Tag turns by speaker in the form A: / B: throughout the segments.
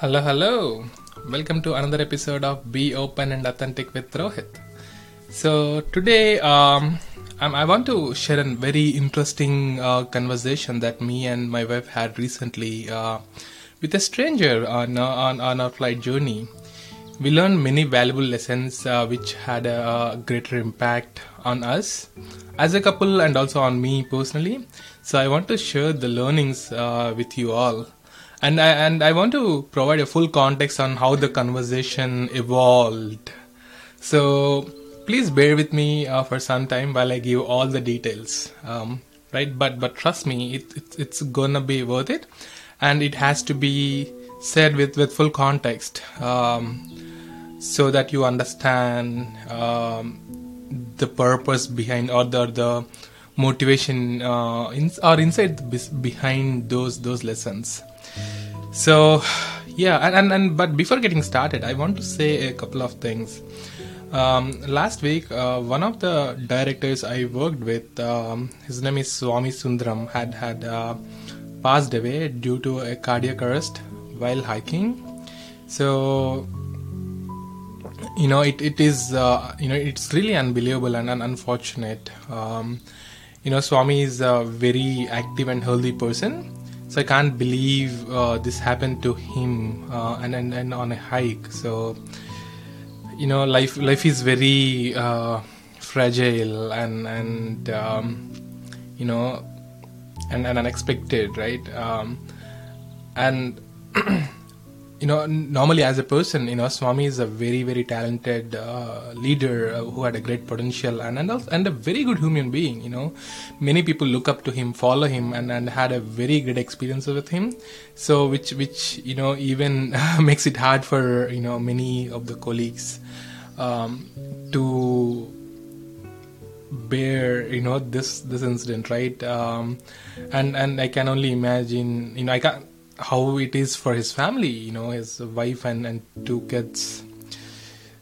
A: Hello, hello. Welcome to another episode of Be Open and Authentic with Rohith. So today, um, I want to share a very interesting uh, conversation that me and my wife had recently uh, with a stranger on, uh, on on our flight journey. We learned many valuable lessons uh, which had a, greater impact on us as a couple and also on me personally. So I want to share the learnings uh, with you all and I, and I want to provide a full context on how the conversation evolved. So please bear with me uh, for some time while I give all the details. Um, right, but but trust me, it, it, it's gonna be worth it, and it has to be said with with full context, um, so that you understand um, the purpose behind or the the motivation uh, in, or insight behind those those lessons. So yeah and, and, and but before getting started i want to say a couple of things. Um, last week uh, one of the directors i worked with um, his name is swami sundaram had had uh, passed away due to a cardiac arrest while hiking. So you know it, it is uh, you know it's really unbelievable and, and unfortunate. Um, you know swami is a very active and healthy person so I can't believe uh, this happened to him uh, and, and and on a hike. So you know, life life is very uh, fragile and and um, you know and, and unexpected, right? Um, and you know normally as a person you know swami is a very very talented uh, leader uh, who had a great potential and and, also, and a very good human being you know. Many people look up to him follow him and, and had a very great experience with him. So which which you know even makes it hard for you know many of the colleagues um, to bear you know this this incident right? Um, and and i can only imagine you know i can't how it is for his family, you know, his wife and, and two kids.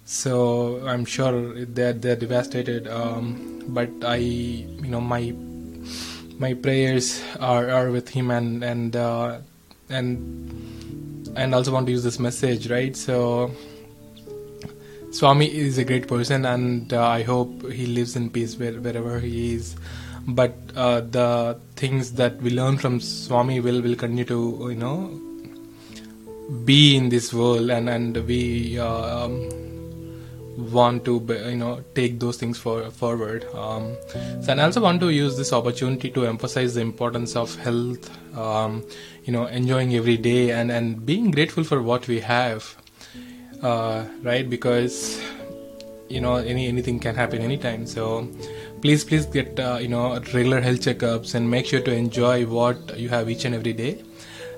A: So I'm sure they're they're devastated. Um, but I, you know, my my prayers are, are with him and and uh, and and also want to use this message, right? So Swami is a great person, and uh, I hope he lives in peace where, wherever he is but uh, the things that we learn from Swami will will continue to you know be in this world, and and we uh, um, want to you know take those things for, forward. Um, so and I also want to use this opportunity to emphasize the importance of health. Um, you know, enjoying every day and and being grateful for what we have. Uh, right, because you know any anything can happen anytime. So please please get uh, you know regular health checkups and make sure to enjoy what you have each and every day.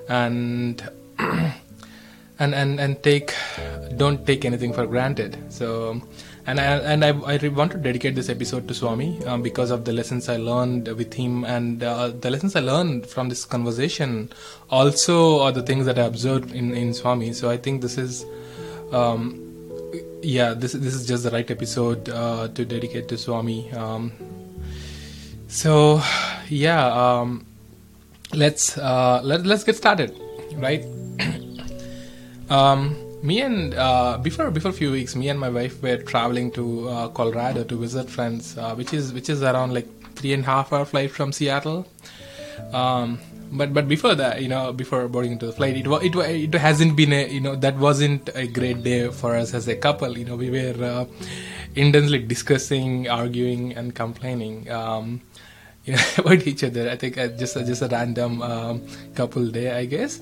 A: And and and and take don't take anything for granted. So and I, and I, I want to dedicate this episode to Swami um, because of the lessons I learned with him. And uh, the lessons I learned from this conversation also are the things that I observed in, in Swami. So I think this is um, yeah, this this is just the right episode uh, to dedicate to Swami. Um, so, yeah, um, let's uh, let let's get started, right? um, me and uh, before before a few weeks, me and my wife were traveling to uh, Colorado to visit friends, uh, which is which is around like three and a half hour flight from Seattle. Um, but but before that you know before boarding into the flight it it it hasn't been a you know that wasn't a great day for us as a couple. You know we were uh, intensely discussing arguing and complaining um, you know about each other. I think uh, just uh, just a random um, couple day i guess.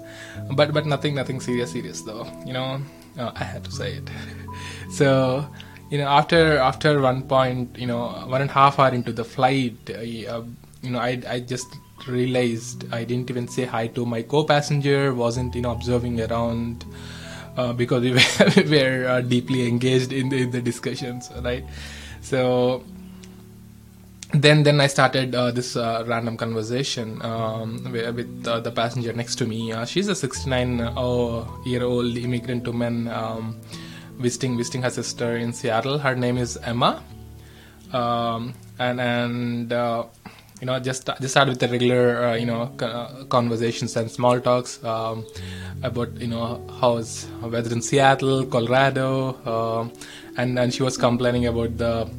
A: But but nothing nothing serious serious though you know. Uh, i had to say it. So you know after after one point you know one and a half hour into the flight I, uh, you know i i just realized I didn't even say hi to my co-passenger. wasn't you know observing around uh, because we were, we were uh, deeply engaged in the, in the, discussions, right? So then then I started uh, this uh, random conversation um, with uh, the passenger next to me. Uh, she's a 69 year old immigrant woman um, visiting visiting her sister in Seattle. Her name is Emma, um, and and you know just just start with the regular uh, you know uh, conversations and small talks um, about you know how's weather in Seattle, Colorado, um, and and she was complaining about the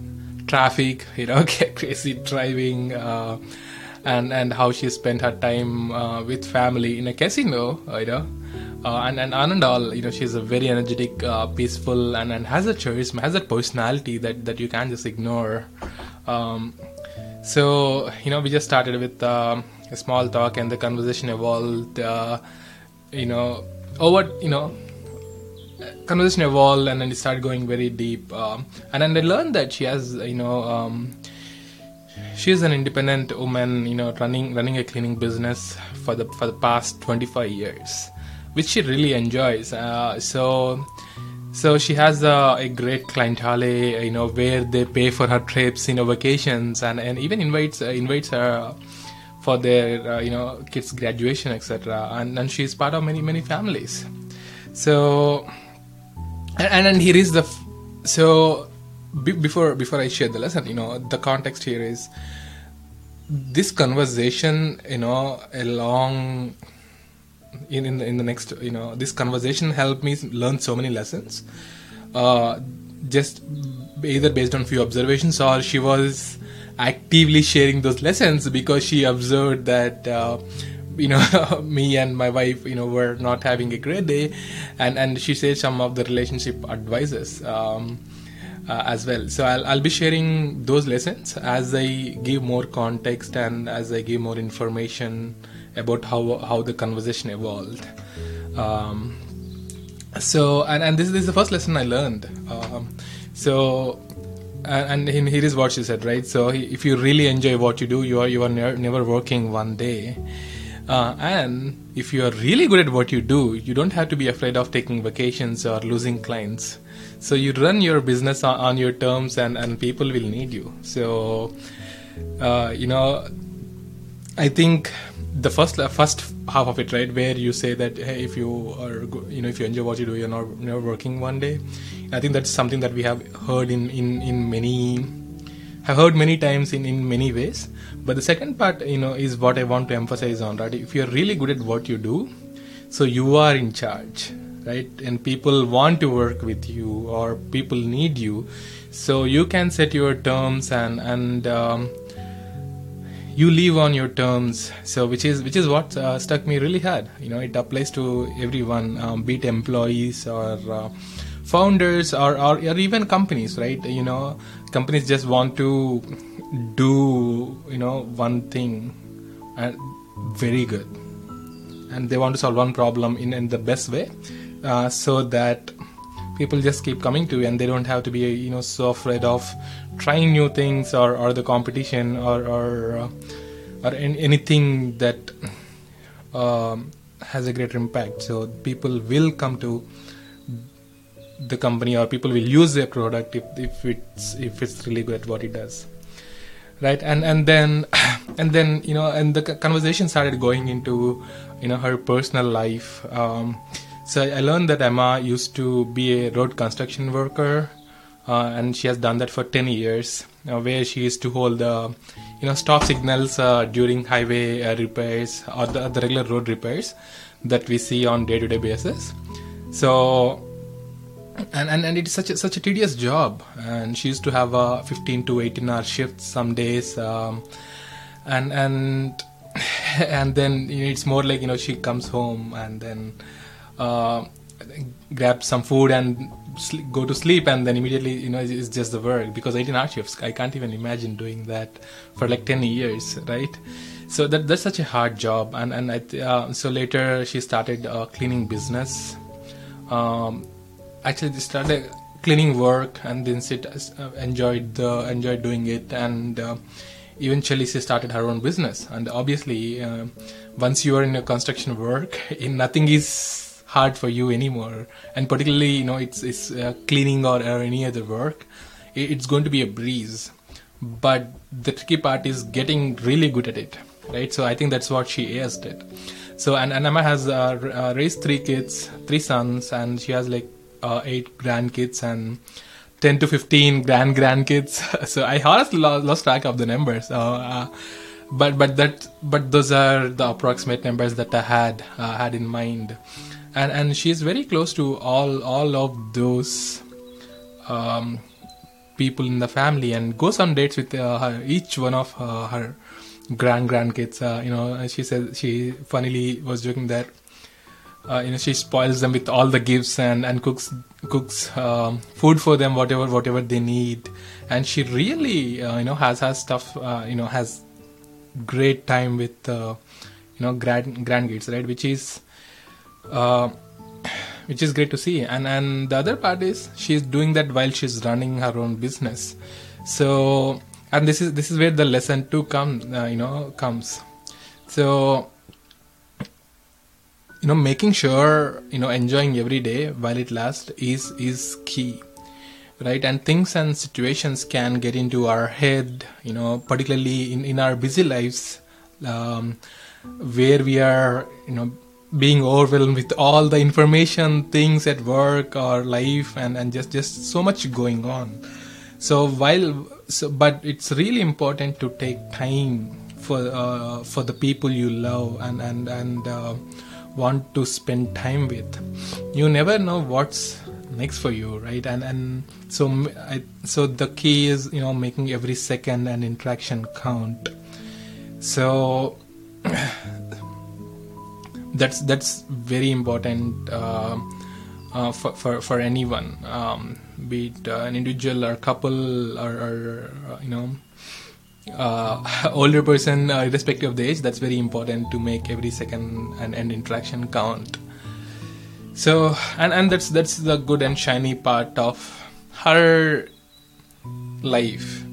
A: traffic, you know, crazy driving. Uh, and, and how she spent her time uh, with family in a casino, you know, uh, and and Anandal, you know, she's a very energetic, uh, peaceful, and, and has a charisma, has a personality that, that you can't just ignore. Um, so you know, we just started with um, a small talk, and the conversation evolved. Uh, you know, over you know, conversation evolved, and then it started going very deep. Um, and then I learned that she has, you know. Um, she's an independent woman, you know, running running a cleaning business for the for the past 25 years which she really enjoys. Uh, so so she has a, a, great clientele, you know, where they pay for her trips, you know, vacations, and, and even invites uh, invites her for their uh, you know kids' graduation, etc. And and she's part of many many families. So and and here is the f- so b- before before I share the lesson, you know, the context here is this conversation, you know, along in in the, in the next you know this conversation helped me learn so many lessons. Uh, just either based on few observations or she was actively sharing those lessons because she observed that uh, you know me and my wife you know were not having a great day. And and she said some of the relationship advices um, uh, as well. So I'll, I'll be sharing those lessons as i give more context and as i give more information about how how the conversation evolved. Um, so and, and this, this is the first lesson I learned. Um, so and, and here is what she said, right? So if you really enjoy what you do, you are you are ne- never working one day. Uh, and if you are really good at what you do, you don't have to be afraid of taking vacations or losing clients. So you run your business on, on your terms, and, and people will need you. So, uh, you know, I think the first first half of it, right, where you say that hey, if you are you know if you enjoy what you do, you're not never working one day. I think that's something that we have heard in in in many have heard many times in in many ways. But the second part, you know, is what I want to emphasize on, right? If you're really good at what you do, so you are in charge, right? And people want to work with you, or people need you, so you can set your terms and and um, you live on your terms. So which is which is what uh, stuck me really hard. You know it applies to everyone um, be it employees or uh, founders or, or, or even companies right? You know companies just want to do you know one thing and very good. And they want to solve one problem in, in the best way uh, so that people just keep coming to you and they don't have to be you know so afraid of trying new things or, or the competition or or, uh, or anything that um, has a greater impact. So people will come to the company or people will use their product if, if it's if it's really good at what it does. Right? And and then and then you know and the conversation started going into you know her personal life. Um, so I learned that Emma used to be a road construction worker, uh, and she has done that for 10 years, uh, where she used to hold the, you know, stop signals uh, during highway uh, repairs or the, the, regular road repairs that we see on day-to-day basis. So, and, and, and it's such a, such a tedious job, and she used to have a 15 to 18 hour shifts some days, um, and and and then you know, it's more like you know she comes home and then uh, grab some food and go to sleep and then immediately you know it's just the work because 18 hour shifts i can't even imagine doing that for like 10 years right? So that that's such a hard job. And and I, uh, so later she started a cleaning business. Um, actually she started cleaning work and then she uh, enjoyed the enjoyed doing it. And uh, eventually she started her own business. And obviously uh, once you are in a construction work nothing is hard for you anymore. And particularly you know it's it's uh, cleaning or, or any other work it's going to be a breeze. But the tricky part is getting really good at it right? So i think that's what she asked it. So and, and has uh, uh, raised three kids three sons and she has like uh, eight grandkids and 10 to 15 grand grandkids. So i honestly lost, lost track of the numbers. Uh, but but that but those are the approximate numbers that I had uh, had in mind, and and she is very close to all all of those um, people in the family and goes on dates with uh, her, each one of uh, her grand grandkids. Uh, you know, she said she funnily was joking that. Uh, you know she spoils them with all the gifts and and cooks cooks um, food for them whatever whatever they need and she really uh, you know has has stuff you know has great time with you know grand grandkids right which is uh, which is great to see. And and the other part is she's doing that while she's running her own business. So and this is this is where the lesson two come uh, you know comes. So you know making sure you know enjoying every day while it lasts is is key right? And things and situations can get into our head you know particularly in in our busy lives um, where we are you know being overwhelmed with all the information things at work or life and and just just so much going on. So while so but it's really important to take time for uh, for the people you love and and and uh, want to spend time with. You never know what's next for you right? And and so I, so the key is you know making every second and interaction count. So that's that's very important uh, uh, for, for for anyone um, be it uh, an individual or couple or, or uh, you know uh, older person uh, irrespective of the age that's very important to make every second and, and interaction count. So and and that's that's the good and shiny part of her life.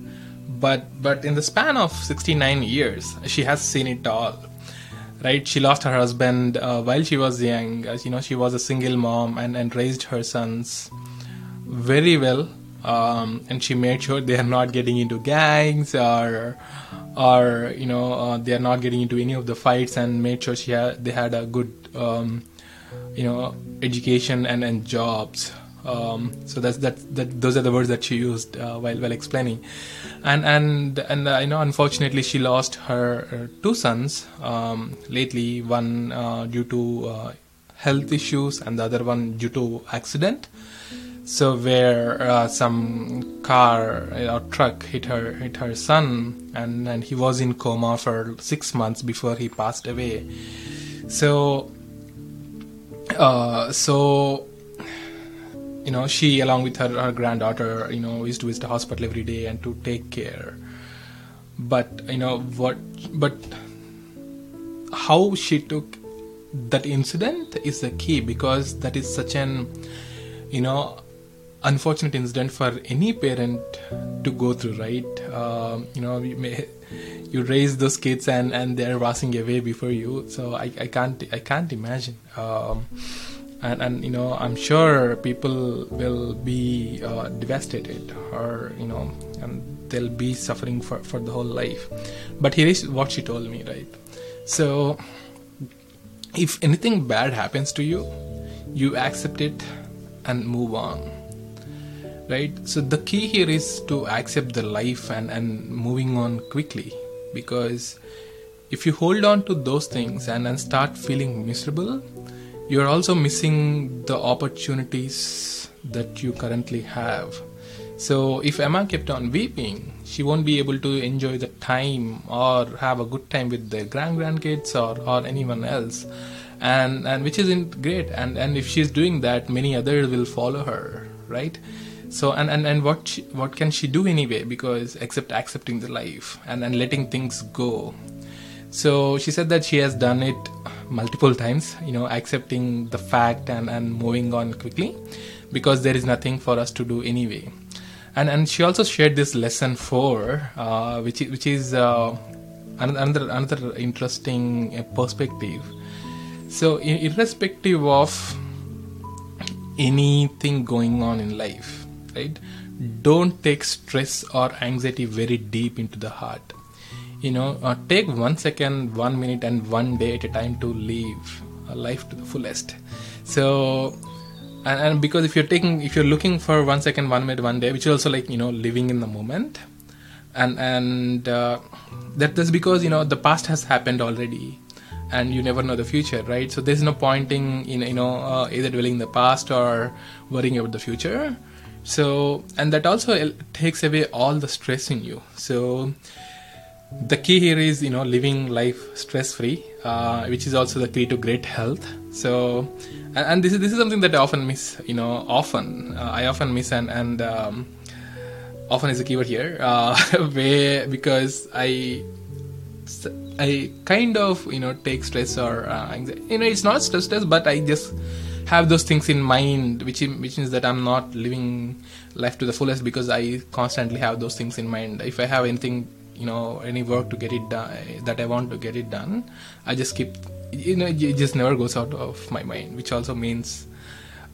A: But but in the span of 69 years she has seen it all right? She lost her husband uh, while she was young. As you know she was a single mom and and raised her sons very well. Um, and she made sure they are not getting into gangs or or you know uh, they are not getting into any of the fights and made sure she had they had a good um, you know education and and jobs um, so that's that that those are the words that she used uh, while while explaining. And and and uh, you know unfortunately she lost her, her two sons um, lately. One uh, due to uh, health issues and the other one due to accident. So where uh, some car or truck hit her hit her son and and he was in coma for 6 months before he passed away. So uh, so you know she along with her, her granddaughter you know used to visit the hospital every day and to take care. But you know what but how she took that incident is the key because that is such an you know unfortunate incident for any parent to go through right? Um, you know you, may, you raise those kids and and they're passing away before you. So i, I can't i can't imagine. Um, and and you know i'm sure people will be uh, devastated or you know and they'll be suffering for for the whole life. But here is what she told me right? So if anything bad happens to you you accept it and move on. Right? So the key here is to accept the life and and moving on quickly. Because if you hold on to those things and then start feeling miserable you're also missing the opportunities that you currently have. So if Emma kept on weeping, she won't be able to enjoy the time or have a good time with the grand grandkids or, or anyone else. And and which isn't great. And and if she's doing that, many others will follow her, right? So and and, and what she, what can she do anyway? Because except accepting the life and, and letting things go. So she said that she has done it multiple times, you know, accepting the fact and, and moving on quickly because there is nothing for us to do anyway. And and she also shared this lesson four, uh, which which is uh, another another interesting uh, perspective. So irrespective of anything going on in life, right? Don't take stress or anxiety very deep into the heart you know uh, take one second one minute and one day at a time to live a life to the fullest. So and, and because if you're taking if you're looking for one second one minute one day which is also like you know living in the moment and and uh, that that's because you know the past has happened already and you never know the future right? So there's no pointing in you know uh, either dwelling in the past or worrying about the future. So and that also takes away all the stress in you. So the key here is you know living life stress free uh, which is also the key to great health so and, and, this is this is something that i often miss you know often uh, i often miss and and um, often is a keyword here uh, because i i kind of you know take stress or uh, anxiety. you know it's not stress stress but i just have those things in mind which which means that i'm not living life to the fullest because i constantly have those things in mind if i have anything you know any work to get it done that I want to get it done, I just keep you know it just never goes out of my mind, which also means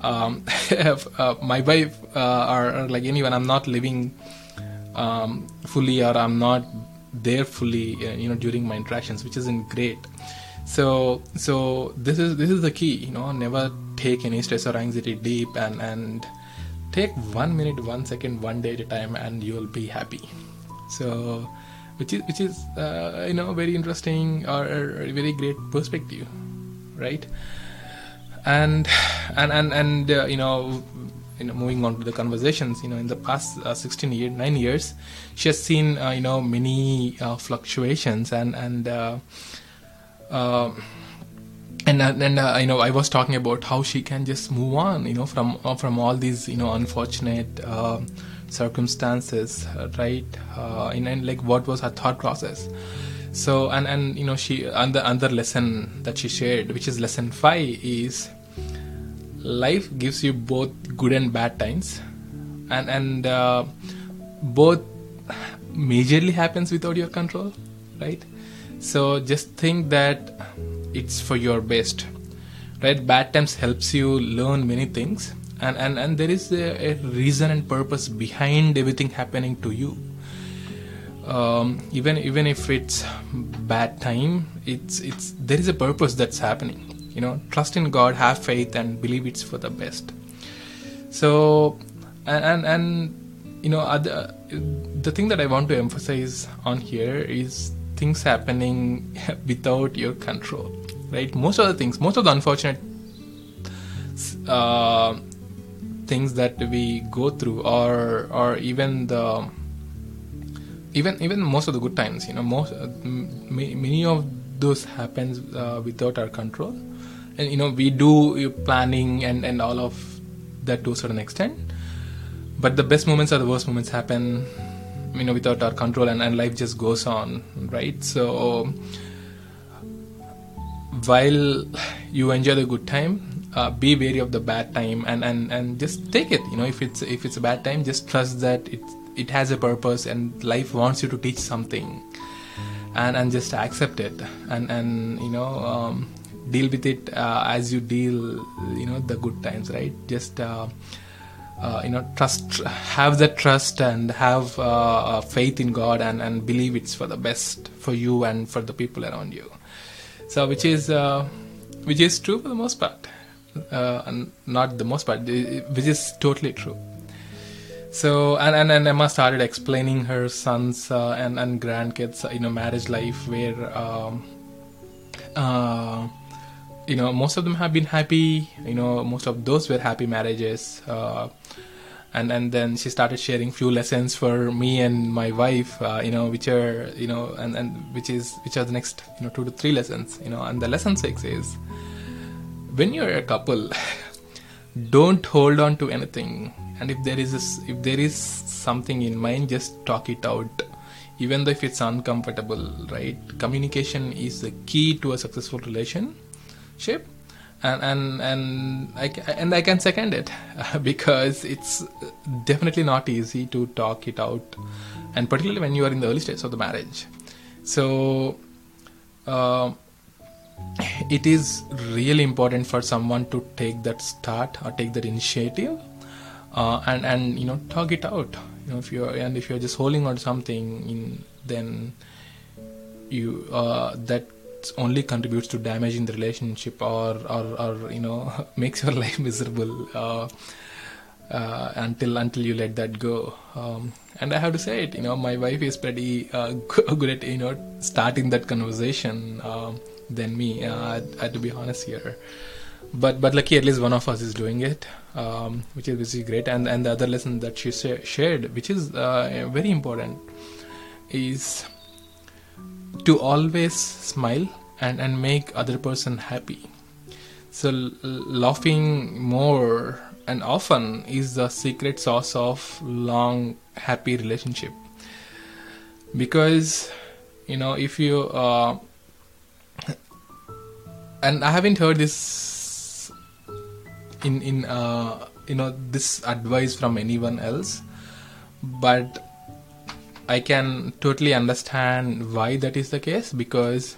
A: um, uh, my wife uh, or, or, like anyone, I'm not living um, fully or I'm not there fully, uh, you know, during my interactions, which isn't great. So, so this is this is the key, you know, never take any stress or anxiety deep, and and take one minute, one second, one day at a time, and you will be happy. So, which is which is uh, you know very interesting or, or very great perspective right? And and and, and uh, you know you know moving on to the conversations you know in the past uh, 16 years 9 years she has seen uh, you know many uh, fluctuations and and uh, and and uh, you know I was talking about how she can just move on you know from from all these you know unfortunate circumstances right uh, in, in like what was her thought process. So and and you know she and the other lesson that she shared which is lesson 5 is life gives you both good and bad times. And and uh, both majorly happens without your control right? So just think that it's for your best right? Bad times helps you learn many things and and and there is a, a reason and purpose behind everything happening to you. Um, even even if it's bad time it's it's there is a purpose that's happening. You know trust in god have faith and believe it's for the best. So and and, and you know other, the thing that i want to emphasize on here is things happening without your control right? Most of the things most of the unfortunate uh, things that we go through or or even the even even most of the good times you know most uh, many of those happens uh, without our control. And you know we do planning and and all of that to a certain extent. But the best moments or the worst moments happen you know without our control and, and life just goes on right? So while you enjoy the good time uh, be wary of the bad time and, and, and just take it. You know if it's if it's a bad time just trust that it it has a purpose and life wants you to teach something. And and just accept it. And and you know um, deal with it uh, as you deal you know the good times right? Just uh, uh, you know trust have that trust and have uh, faith in god and and believe it's for the best for you and for the people around you. So which is uh, which is true for the most part uh, not the most part, which is totally true. So and, and, and Emma started explaining her sons uh, and and grandkids, you know, marriage life where, um, uh, you know, most of them have been happy. You know, most of those were happy marriages. Uh, and and then she started sharing few lessons for me and my wife. Uh, you know, which are you know, and and which is which are the next you know two to three lessons. You know, and the lesson six is when you're a couple don't hold on to anything. And if there is a, if there is something in mind just talk it out. Even though if it's uncomfortable right? Communication is the key to a successful relationship. And and and I, and I can second it because it's definitely not easy to talk it out. And particularly when you are in the early stages of the marriage. So uh, it is really important for someone to take that start or take that initiative uh, and and you know talk it out you know if you're and if you're just holding on to something in, then you uh, that only contributes to damaging the relationship or or, or you know makes your life miserable uh, uh, until until you let that go. Um, and I have to say it, you know, my wife is pretty uh, good at you know starting that conversation um, than me. Uh, I, to be honest here. But but lucky at least one of us is doing it, um, which is which is great. And and the other lesson that she sa- shared, which is uh, very important, is to always smile and and make other person happy. So l- laughing more and often is the secret sauce of long happy relationship because you know if you uh, and i haven't heard this in in uh, you know this advice from anyone else but i can totally understand why that is the case because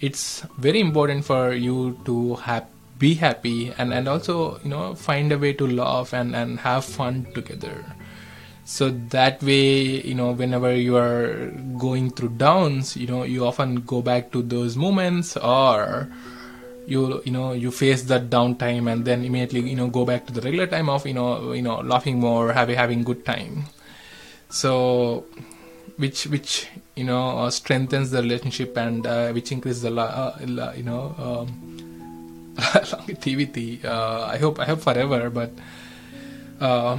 A: it's very important for you to have be happy and and also you know find a way to laugh and and have fun together so that way you know whenever you are going through downs you know you often go back to those moments or you you know you face that downtime and then immediately you know go back to the regular time of you know you know laughing more having having good time so which which you know uh, strengthens the relationship and uh, which increases the uh, you know um, longevity. Uh, I hope I hope forever, but uh,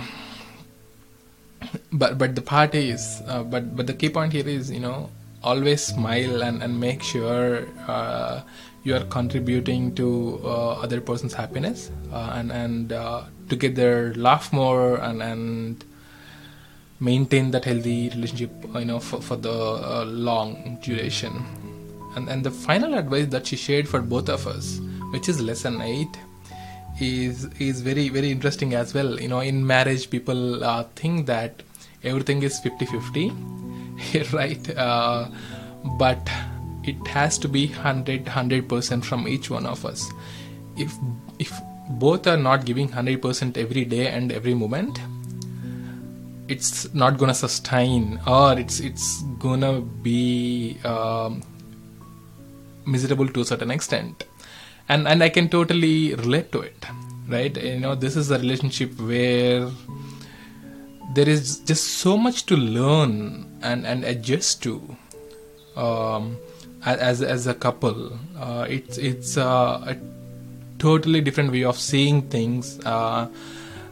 A: but but the part is uh, but but the key point here is you know always smile and and make sure uh, you are contributing to uh, other person's happiness uh, and and together laugh more and and maintain that healthy relationship you know for, for the long duration. And and the final advice that she shared for both of us which is lesson 8 is is very very interesting as well. You know in marriage people uh, think that everything is 50 50 right uh, but it has to be 100 100% from each one of us. If if both are not giving 100% every day and every moment it's not gonna sustain or it's it's gonna be um, miserable to a certain extent. And and I can totally relate to it, right? You know, this is a relationship where there is just so much to learn and and adjust to um, as as a couple. Uh, it's it's a totally different way of seeing things. Uh,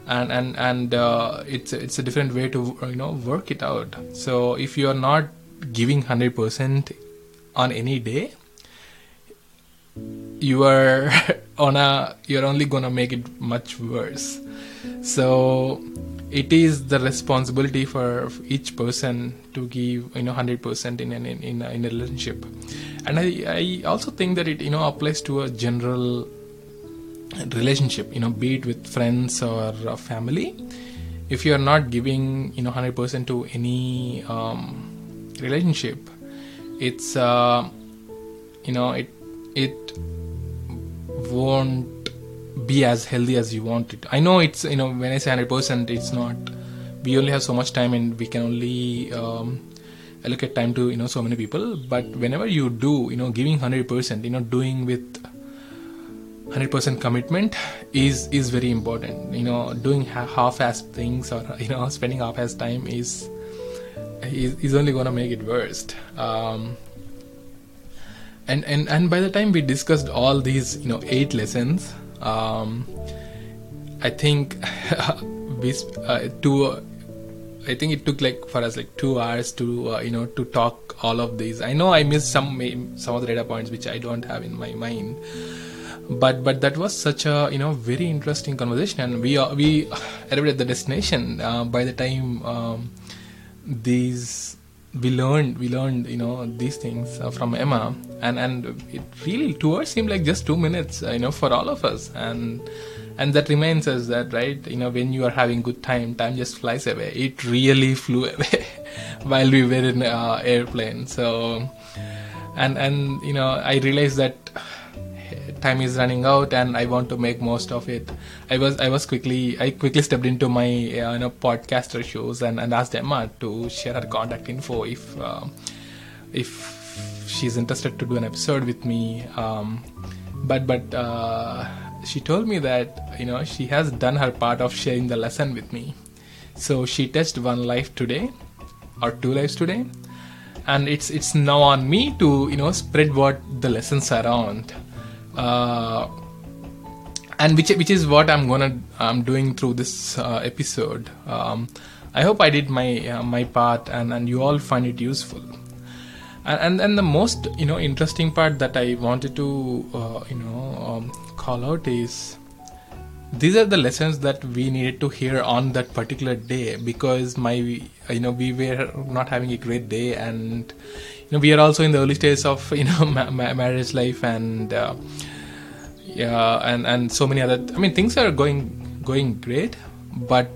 A: and and and uh, it's it's a different way to you know work it out. So if you are not giving hundred percent on any day, you are on a you're only gonna make it much worse so it is the responsibility for each person to give you know 100% in an in, in, a, relationship. And I, I also think that it you know applies to a general relationship you know be it with friends or family. If you are not giving you know 100% to any um, relationship it's uh, you know it it won't be as healthy as you want it. I know it's you know when I say hundred percent, it's not. We only have so much time, and we can only um, allocate time to you know so many people. But whenever you do, you know, giving hundred percent, you know, doing with hundred percent commitment is is very important. You know, doing half-ass things or you know spending half-ass time is is, is only gonna make it worse. Um, and and and by the time we discussed all these you know eight lessons um, i think we uh, two i think it took like for us like two hours to uh, you know to talk all of these. I know i missed some some of the data points which i don't have in my mind but but that was such a you know very interesting conversation. And we uh, we arrived at the destination uh, by the time um, these we learned we learned you know these things uh, from Emma. And and it really tours seemed like just two minutes uh, you know for all of us. And and that reminds us that right you know when you are having good time time just flies away. It really flew away while we were in uh, airplane. So and and you know I realized that time is running out and I want to make most of it. I was I was quickly I quickly stepped into my uh, you know podcaster shows and, and asked Emma to share her contact info if uh, if she's interested to do an episode with me. Um, but but uh, she told me that you know she has done her part of sharing the lesson with me. So she touched one life today, or two lives today, and it's it's now on me to you know spread what the lessons around. Uh, and which which is what I'm gonna I'm doing through this uh, episode. Um, I hope I did my uh, my part and and you all find it useful. And and, the most you know interesting part that I wanted to uh, you know um, call out is these are the lessons that we needed to hear on that particular day because my you know we were not having a great day and know we are also in the early stages of you know ma- ma- marriage life and uh, yeah and and so many other i mean things are going going great but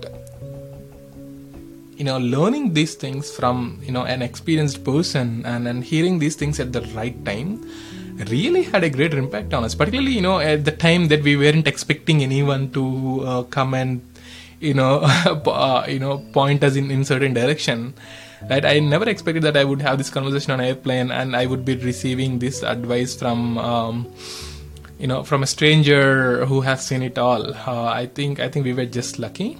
A: you know learning these things from you know an experienced person and and hearing these things at the right time really had a greater impact on us particularly you know at the time that we weren't expecting anyone to uh, come and you know uh, you know point us in in certain direction right i never expected that i would have this conversation on airplane and i would be receiving this advice from um, you know from a stranger who has seen it all. Uh, i think i think we were just lucky.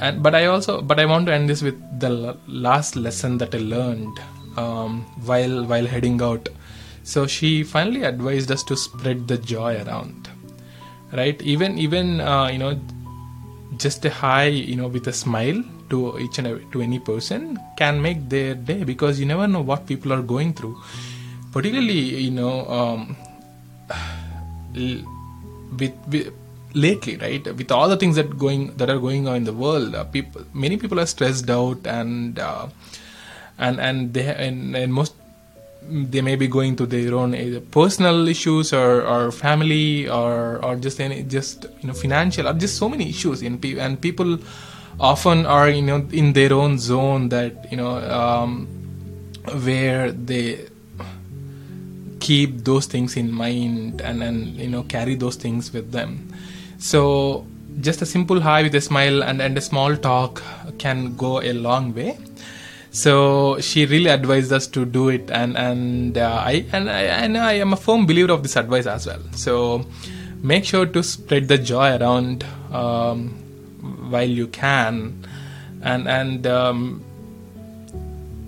A: And but i also but i want to end this with the last lesson that i learned um, while while heading out. So she finally advised us to spread the joy around right? Even even uh, you know just a hi you know with a smile to each and every, to any person can make their day because you never know what people are going through. Particularly you know um, with, with lately right with all the things that going that are going on in the world uh, people many people are stressed out and uh, and and they and, and most they may be going to their own personal issues or, or family or or just any just you know financial or just so many issues in and people often are you know in their own zone that you know um, where they keep those things in mind and and you know carry those things with them. So just a simple hi with a smile and, and a small talk can go a long way. So she really advised us to do it and and uh, i and I, and I am a firm believer of this advice as well. So make sure to spread the joy around um, while you can. And and um,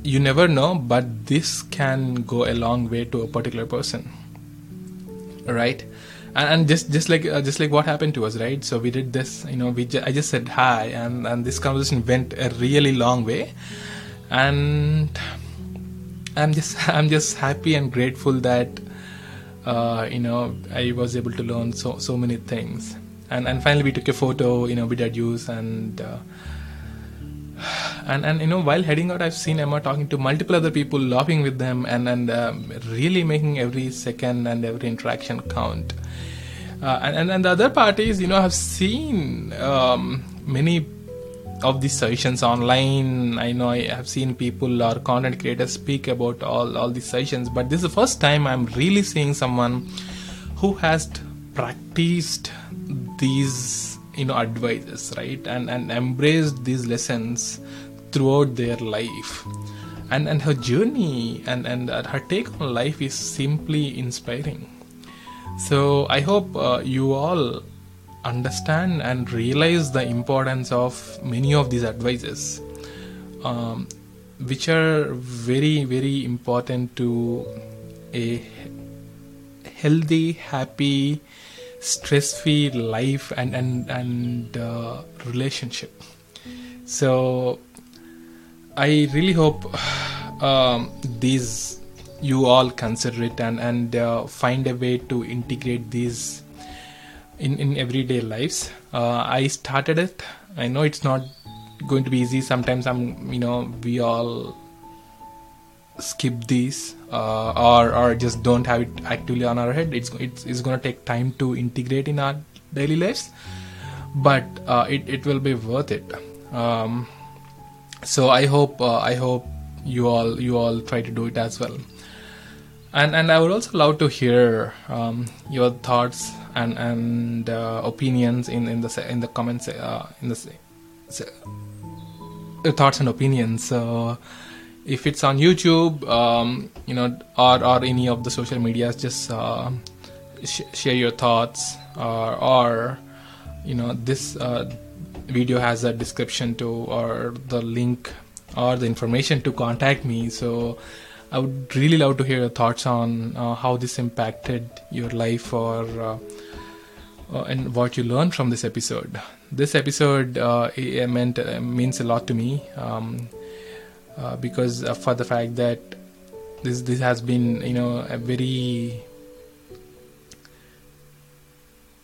A: you never know but this can go a long way to a particular person. Right? And, and just just like uh, just like what happened to us right? So we did this you know we ju- i just said hi and and this conversation went a really long way. And i'm just i'm just happy and grateful that uh, you know i was able to learn so so many things and and finally we took a photo you know with that use and uh, and and you know while heading out i've seen emma talking to multiple other people laughing with them and and um, really making every second and every interaction count. Uh, and, and and the other part is you know i've seen um, many of these sessions online. I know i have seen people or content creators speak about all all these sessions but this is the first time i'm really seeing someone who has practiced these you know advices right? And and embraced these lessons throughout their life. And and her journey and and her take on life is simply inspiring. So i hope uh, you all understand and realize the importance of many of these advices um, which are very very important to a healthy happy stress free life and and and uh, relationship. So i really hope um, these you all consider it and and uh, find a way to integrate these in in everyday lives. Uh, i started it. I know it's not going to be easy. Sometimes i'm you know we all skip these uh, or or just don't have it actively on our head. It's it's, it's going to take time to integrate in our daily lives but uh, it, it will be worth it. Um, so i hope uh, i hope you all you all try to do it as well. And and i would also love to hear um, your thoughts and and uh, opinions in in the in the comments uh, in the thoughts and opinions. So if it's on youtube um, you know or or any of the social medias just uh, sh- share your thoughts or, or you know this uh, video has a description to or the link or the information to contact me. So i would really love to hear your thoughts on uh, how this impacted your life or uh, uh, and what you learned from this episode. This episode uh, meant uh, means a lot to me. Um, uh, because uh, for the fact that this this has been you know a very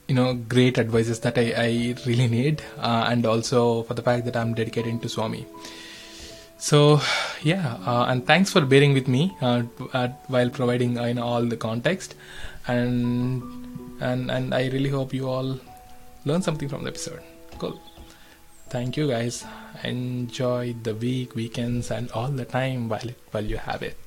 A: you know great advices that I, I really need uh, and also for the fact that I'm dedicating to Swami. So yeah uh, and thanks for bearing with me uh, at, while providing uh, you know, all the context. And and and I really hope you all learn something from the episode. Cool thank you guys. Enjoy the week weekends and all the time while while you have it